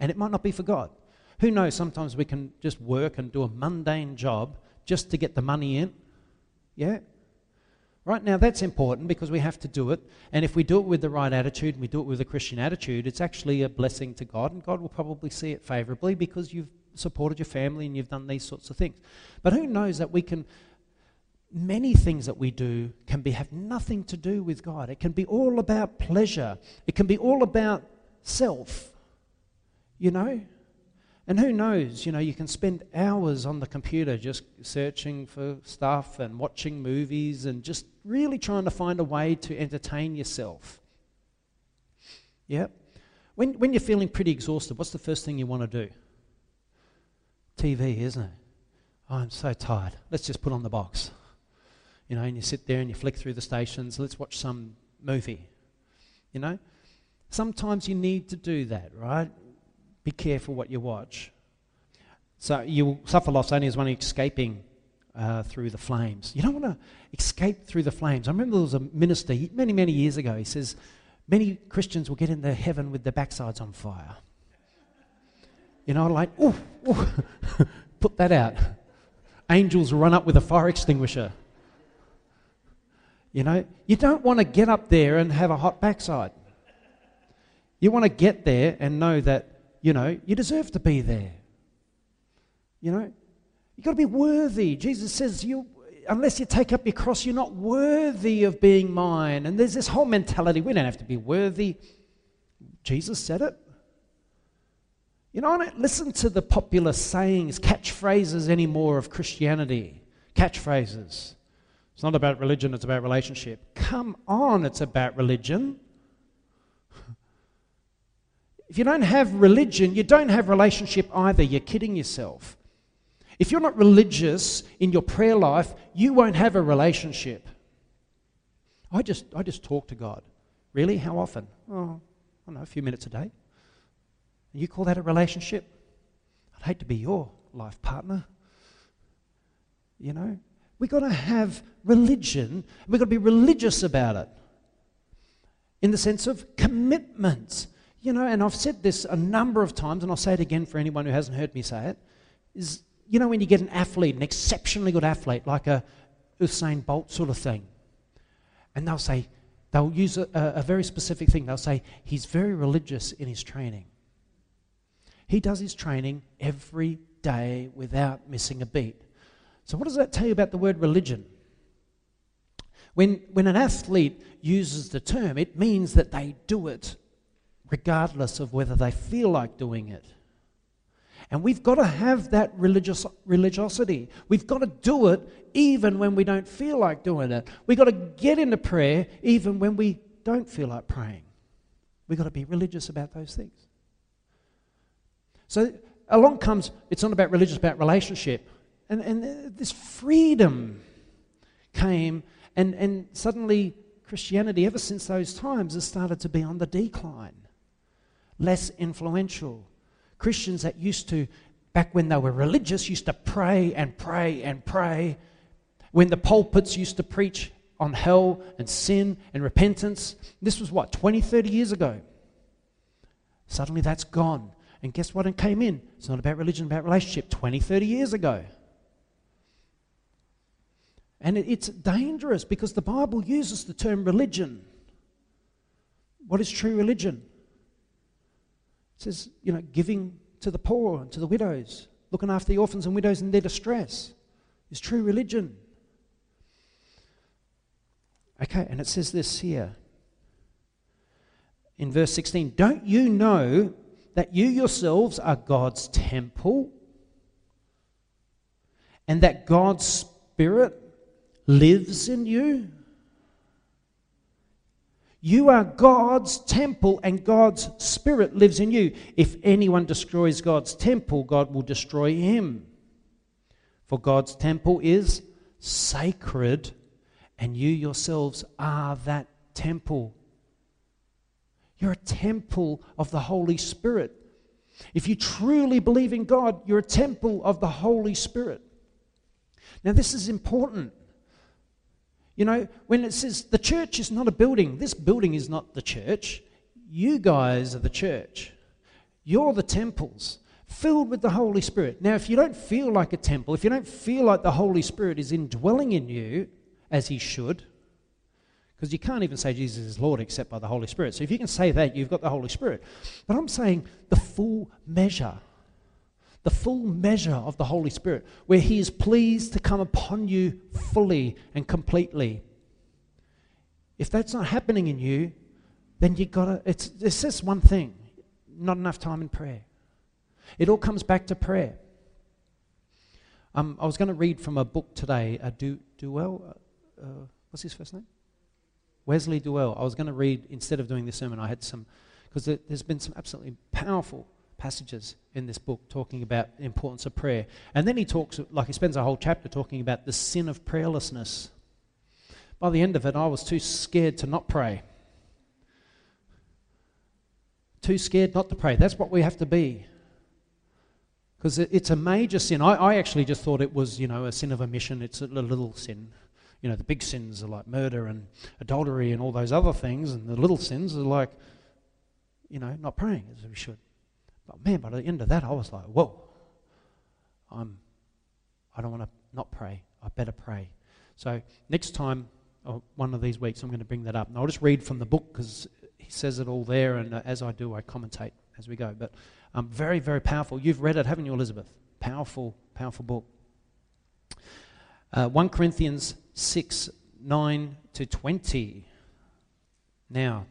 And it might not be for God. Who knows, sometimes we can just work and do a mundane job just to get the money in. Yeah? Right now, that's important because we have to do it. And if we do it with the right attitude and we do it with a Christian attitude, it's actually a blessing to God. And God will probably see it favorably because you've supported your family and you've done these sorts of things. But who knows that we can, many things that we do can be, have nothing to do with God. It can be all about pleasure, it can be all about self, you know? And who knows, you know, you can spend hours on the computer just searching for stuff and watching movies and just really trying to find a way to entertain yourself. Yeah? When, when you're feeling pretty exhausted, what's the first thing you want to do? TV, isn't it? Oh, I'm so tired. Let's just put on the box. You know, and you sit there and you flick through the stations. Let's watch some movie. You know? Sometimes you need to do that, right? Be careful what you watch. So you suffer loss only as one escaping uh, through the flames. You don't want to escape through the flames. I remember there was a minister many, many years ago. He says, Many Christians will get into heaven with their backsides on fire. You know, like, ooh. put that out. Angels run up with a fire extinguisher. You know, you don't want to get up there and have a hot backside. You want to get there and know that you know, you deserve to be there. You know, you've got to be worthy. Jesus says, you, unless you take up your cross, you're not worthy of being mine. And there's this whole mentality we don't have to be worthy. Jesus said it. You know, I don't listen to the popular sayings, catchphrases anymore of Christianity. Catchphrases. It's not about religion, it's about relationship. Come on, it's about religion. If you don't have religion, you don't have relationship either. You're kidding yourself. If you're not religious in your prayer life, you won't have a relationship. I just, I just talk to God. Really? How often? Oh, I don't know, a few minutes a day. And You call that a relationship? I'd hate to be your life partner. You know? We've got to have religion. We've got to be religious about it in the sense of commitment. You know, and I've said this a number of times, and I'll say it again for anyone who hasn't heard me say it, is, you know, when you get an athlete, an exceptionally good athlete, like a Usain Bolt sort of thing, and they'll say, they'll use a, a very specific thing. They'll say, he's very religious in his training. He does his training every day without missing a beat. So, what does that tell you about the word religion? When, when an athlete uses the term, it means that they do it regardless of whether they feel like doing it. And we've got to have that religious religiosity. We've got to do it even when we don't feel like doing it. We've got to get into prayer even when we don't feel like praying. We've got to be religious about those things. So along comes, it's not about religious, about relationship. And, and this freedom came, and, and suddenly Christianity, ever since those times, has started to be on the decline less influential. Christians that used to, back when they were religious, used to pray and pray and pray. When the pulpits used to preach on hell and sin and repentance, this was what, 20, 30 years ago. Suddenly that's gone. And guess what? It came in. It's not about religion, about relationship 20, 30 years ago. And it's dangerous because the Bible uses the term religion. What is true religion? It says, you know, giving to the poor and to the widows, looking after the orphans and widows in their distress is true religion. Okay, and it says this here in verse 16 Don't you know that you yourselves are God's temple and that God's Spirit lives in you? You are God's temple, and God's Spirit lives in you. If anyone destroys God's temple, God will destroy him. For God's temple is sacred, and you yourselves are that temple. You're a temple of the Holy Spirit. If you truly believe in God, you're a temple of the Holy Spirit. Now, this is important you know, when it says the church is not a building, this building is not the church. You guys are the church. You're the temples. filled with the Holy Spirit. Now, if you don't feel like a temple, if you don't feel like the Holy Spirit is indwelling in you as He should, because you can't even say Jesus is Lord except by the Holy Spirit. So if you can say that, you've got the Holy Spirit. But I'm saying the full measure, the full measure of the Holy Spirit, where He is pleased to come upon you fully and completely. If that's not happening in you, then you gotta, it's, it's just one thing not enough time in prayer. It all comes back to prayer. Um, I was going to read from a book today, uh, du- Duewel. Uh, uh, what's his first name? Wesley Duewel. I was going to read, instead of doing this sermon, I had some, because there's been some absolutely powerful passages in this book talking about the importance of prayer. And then he talks, like he spends a whole chapter talking about the sin of prayerlessness. By the end of it, I was too scared to not pray. Too scared not to pray. That's what we have to be because it's a major sin. I, I, actually just thought it was, you know, a sin of omission. It's a little sin. You know, the big sins are like murder and adultery and all those other things, and the little sins are like, you know, not praying as we should. But man, by the end of that, I was like, whoa, I'm, I don't want to not pray. I better pray. So next time, or one of these weeks, I'm going to bring that up, and I'll just read from the book because he says it all there, and uh, as I do, I commentate as we go. But um, very, very powerful. You've read it, haven't you, Elizabeth? Powerful, powerful book. Uh, 1 Corinthians 6 9 to 20. Now,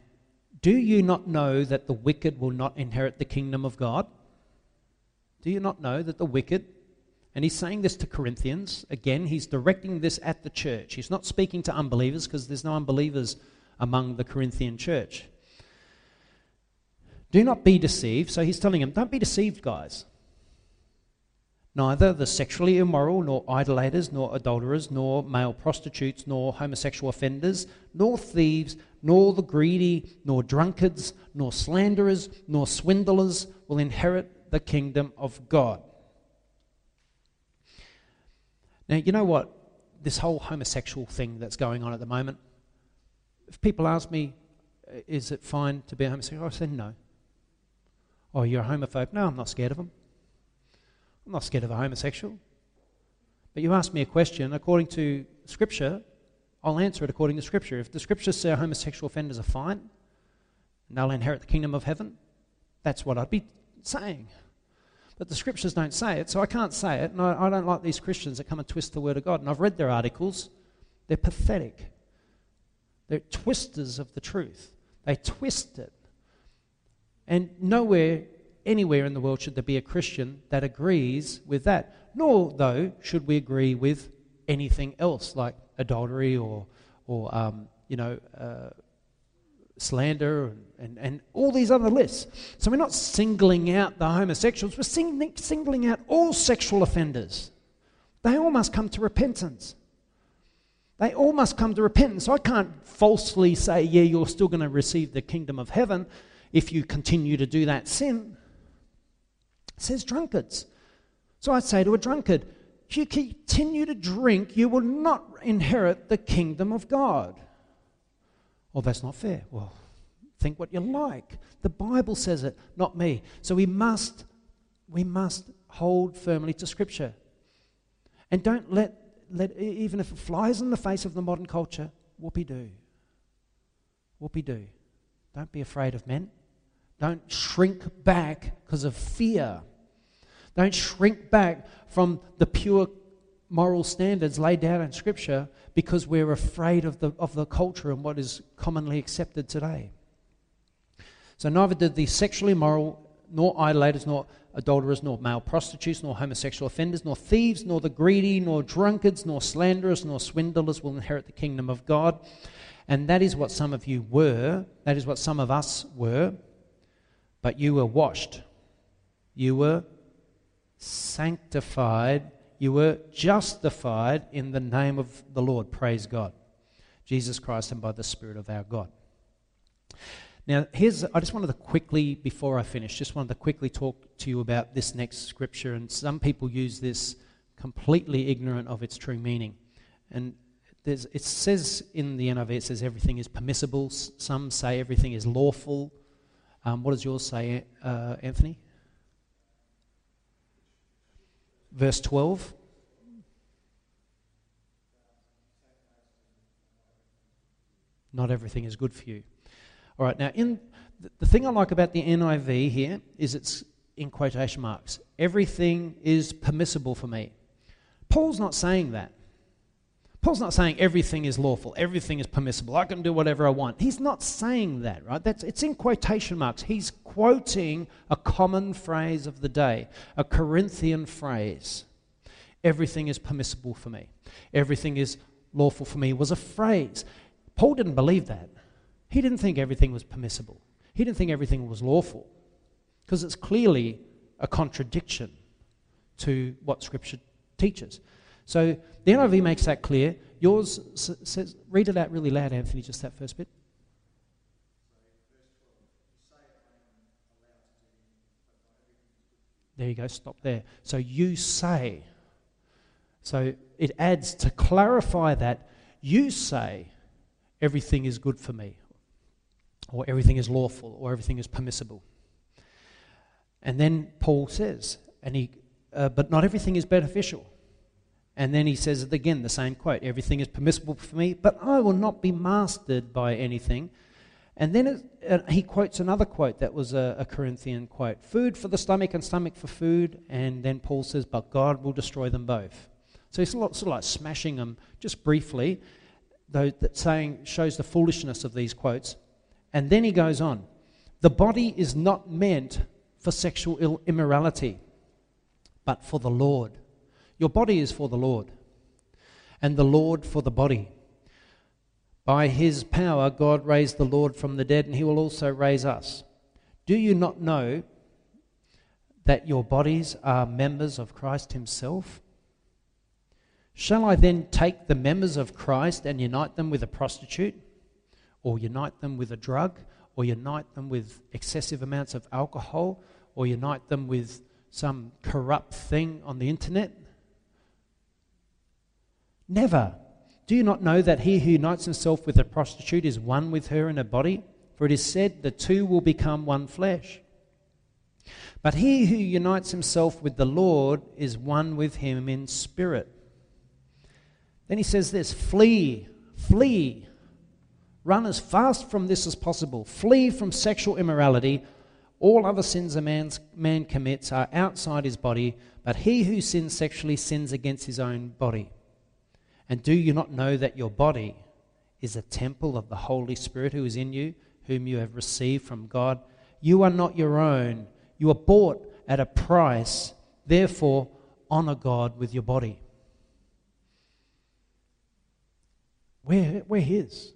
do you not know that the wicked will not inherit the kingdom of God? Do you not know that the wicked, and he's saying this to Corinthians, again, he's directing this at the church. He's not speaking to unbelievers because there's no unbelievers among the Corinthian church. Do not be deceived. So he's telling them, don't be deceived, guys. Neither the sexually immoral, nor idolaters, nor adulterers, nor male prostitutes, nor homosexual offenders, nor thieves, nor the greedy, nor drunkards, nor slanderers, nor swindlers will inherit the kingdom of God. Now, you know what? This whole homosexual thing that's going on at the moment, if people ask me, uh, is it fine to be a homosexual? I say no. Oh, you're a homophobe? No, I'm not scared of them. I'm not scared of a homosexual. But you ask me a question according to Scripture, I'll answer it according to Scripture. If the Scriptures say homosexual offenders are fine and they'll inherit the kingdom of heaven, that's what I'd be saying. But the Scriptures don't say it, so I can't say it. And I, I don't like these Christians that come and twist the Word of God. And I've read their articles, they're pathetic. They're twisters of the truth. They twist it and nowhere, anywhere in the world should there be a Christian that agrees with that. Nor, though, should we agree with anything else like adultery or, or um, you know, uh, slander and, and, and, all these other lists. So we're not singling out the homosexuals, we're sing, singling out all sexual offenders. They all must come to repentance. They all must come to repentance. I can't falsely say, yeah, you're still going to receive the kingdom of heaven if you continue to do that sin. It says drunkards. So I'd say to a drunkard, if you continue to drink, you will not inherit the kingdom of God. Well, that's not fair. Well, think what you like. The Bible says it, not me. So we must, we must hold firmly to Scripture. And don't let, let even if it flies in the face of the modern culture, whoopee do. Whoopee do. Don't be afraid of men. Don't shrink back because of fear. Don't shrink back from the pure moral standards laid down in Scripture because we're afraid of the, of the culture and what is commonly accepted today. So, neither did the sexually immoral, nor idolaters, nor adulterers, nor male prostitutes, nor homosexual offenders, nor thieves, nor the greedy, nor drunkards, nor slanderers, nor swindlers will inherit the kingdom of God. And that is what some of you were. That is what some of us were. But you were washed. You were sanctified. You were justified in the name of the Lord. Praise God. Jesus Christ and by the Spirit of our God. Now, here's, I just wanted to quickly, before I finish, just wanted to quickly talk to you about this next scripture. And some people use this completely ignorant of its true meaning. And it says in the NIV, it says everything is permissible. Some say everything is lawful. Um, what does yours say, uh, Anthony? Verse 12. Not everything is good for you. All right, now, in the thing I like about the NIV here is it's in quotation marks. Everything is permissible for me. Paul's not saying that. Paul's not saying everything is lawful, everything is permissible, I can do whatever I want. He's not saying that, right? That's, it's in quotation marks. He's quoting a common phrase of the day, a Corinthian phrase. Everything is permissible for me, everything is lawful for me was a phrase. Paul didn't believe that. He didn't think everything was permissible, he didn't think everything was lawful, because it's clearly a contradiction to what Scripture teaches. So the NIV makes that clear. Yours says, read it out really loud, Anthony, just that first bit. There you go, stop there. So you say. So it adds to clarify that you say everything is good for me, or everything is lawful, or everything is permissible. And then Paul says, and he, uh, but not everything is beneficial. And then he says it again, the same quote everything is permissible for me, but I will not be mastered by anything. And then it, uh, he quotes another quote that was a, a, Corinthian quote food for the stomach and stomach for food. And then Paul says, but God will destroy them both. So he's sort of like smashing them just briefly, though that saying shows the foolishness of these quotes. And then he goes on the body is not meant for sexual immorality, but for the Lord your body is for the Lord, and the Lord for the body. By his power, God raised the Lord from the dead, and he will also raise us. Do you not know that your bodies are members of Christ himself? Shall I then take the members of Christ and unite them with a prostitute, or unite them with a drug, or unite them with excessive amounts of alcohol, or unite them with some corrupt thing on the internet? Never. Do you not know that he who unites himself with a prostitute is one with her in a body? For it is said, the two will become one flesh. But he who unites himself with the Lord is one with him in spirit. Then he says this flee, flee. Run as fast from this as possible. Flee from sexual immorality. All other sins a man's, man commits are outside his body, but he who sins sexually sins against his own body. And do you not know that your body is a temple of the Holy Spirit who is in you, whom you have received from God? You are not your own. You are bought at a price. Therefore, honor God with your body. We're, we're His.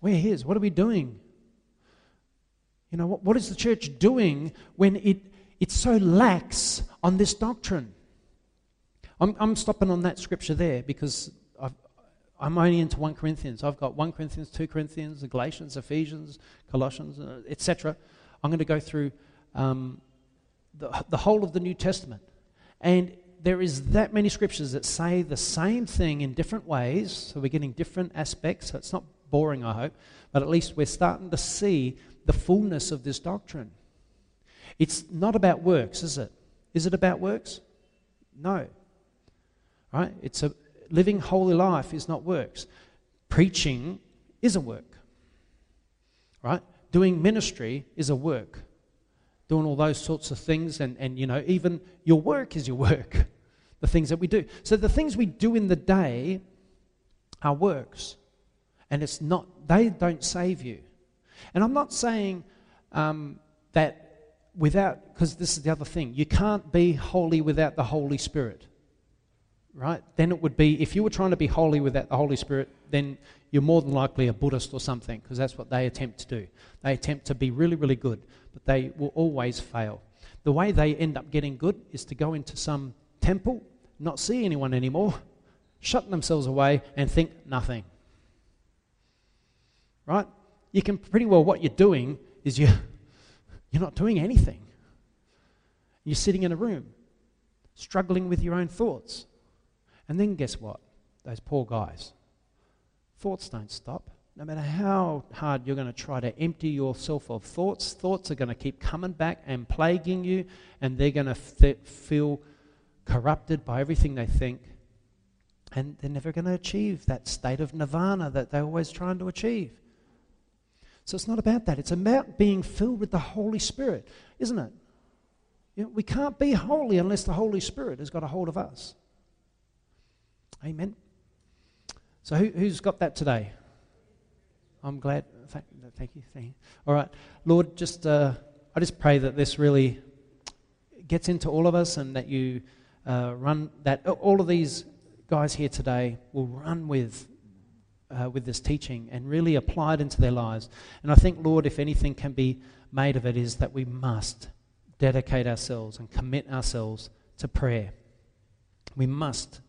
We're His. What are we doing? You know, what, what is the church doing when it, it's so lax on this doctrine? I'm, I'm stopping on that scripture there because i am only into 1 Corinthians. I've got 1 Corinthians, 2 Corinthians, Galatians, Ephesians, Colossians, uh, etc. I'm going to go through um, the, the whole of the New Testament. And there is that many scriptures that say the same thing in different ways. So we're getting different aspects. So it's not boring, I hope. But at least we're starting to see the fullness of this doctrine. It's not about works, is it? Is it about works? No. Right? It's a living holy life is not works. Preaching is a work. Right? Doing ministry is a work. Doing all those sorts of things and, and you know, even your work is your work. The things that we do. So the things we do in the day are works. And it's not, they don't save you. And I'm not saying um, that without, because this is the other thing, you can't be holy without the Holy Spirit right? Then it would be, if you were trying to be holy without the Holy Spirit, then you're more than likely a Buddhist or something, because that's what they attempt to do. They attempt to be really, really good, but they will always fail. The way they end up getting good is to go into some temple, not see anyone anymore, shut themselves away, and think nothing. Right? You can pretty well, what you're doing is you, you're not doing anything. You're sitting in a room, struggling with your own thoughts and then guess what? Those poor guys. Thoughts don't stop. No matter how hard you're going to try to empty yourself of thoughts, thoughts are going to keep coming back and plaguing you, and they're going to f- feel corrupted by everything they think, and they're never going to achieve that state of nirvana that they're always trying to achieve. So it's not about that. It's about being filled with the Holy Spirit, isn't it? You know, we can't be holy unless the Holy Spirit has got a hold of us. Amen. So who, has got that today? I'm glad. Thank, thank, you, thank you. All right, Lord, just uh, I just pray that this really gets into all of us, and that you uh, run that all of these guys here today will run with uh, with this teaching and really apply it into their lives. And I think, Lord, if anything can be made of it, is that we must dedicate ourselves and commit ourselves to prayer. We must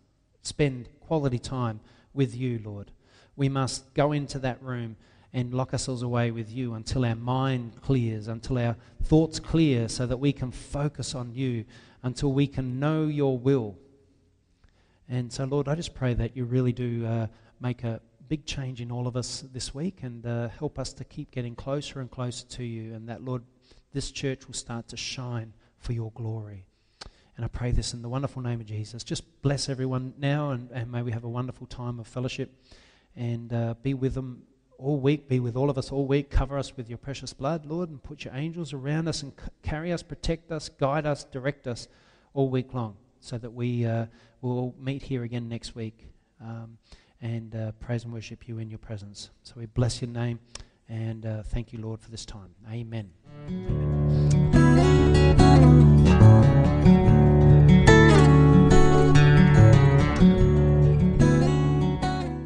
spend quality time with you, Lord. We must go into that room and lock ourselves away with you until our mind clears, until our thoughts clear, so that we can focus on you, until we can know your will. And so, Lord, I just pray that you really do uh, make a big change in all of us this week and uh, help us to keep getting closer and closer to you, and that, Lord, this church will start to shine for your glory. And I pray this in the wonderful name of Jesus. Just bless everyone now, and, and may we have a wonderful time of fellowship and uh, be with them all week, be with all of us all week. Cover us with your precious blood, Lord, and put your angels around us and c- carry us, protect us, guide us, direct us all week long so that we uh, will meet here again next week. Um, and uh, praise and worship you in your presence. So we bless your name and uh, thank you, Lord, for this time. Amen. Amen.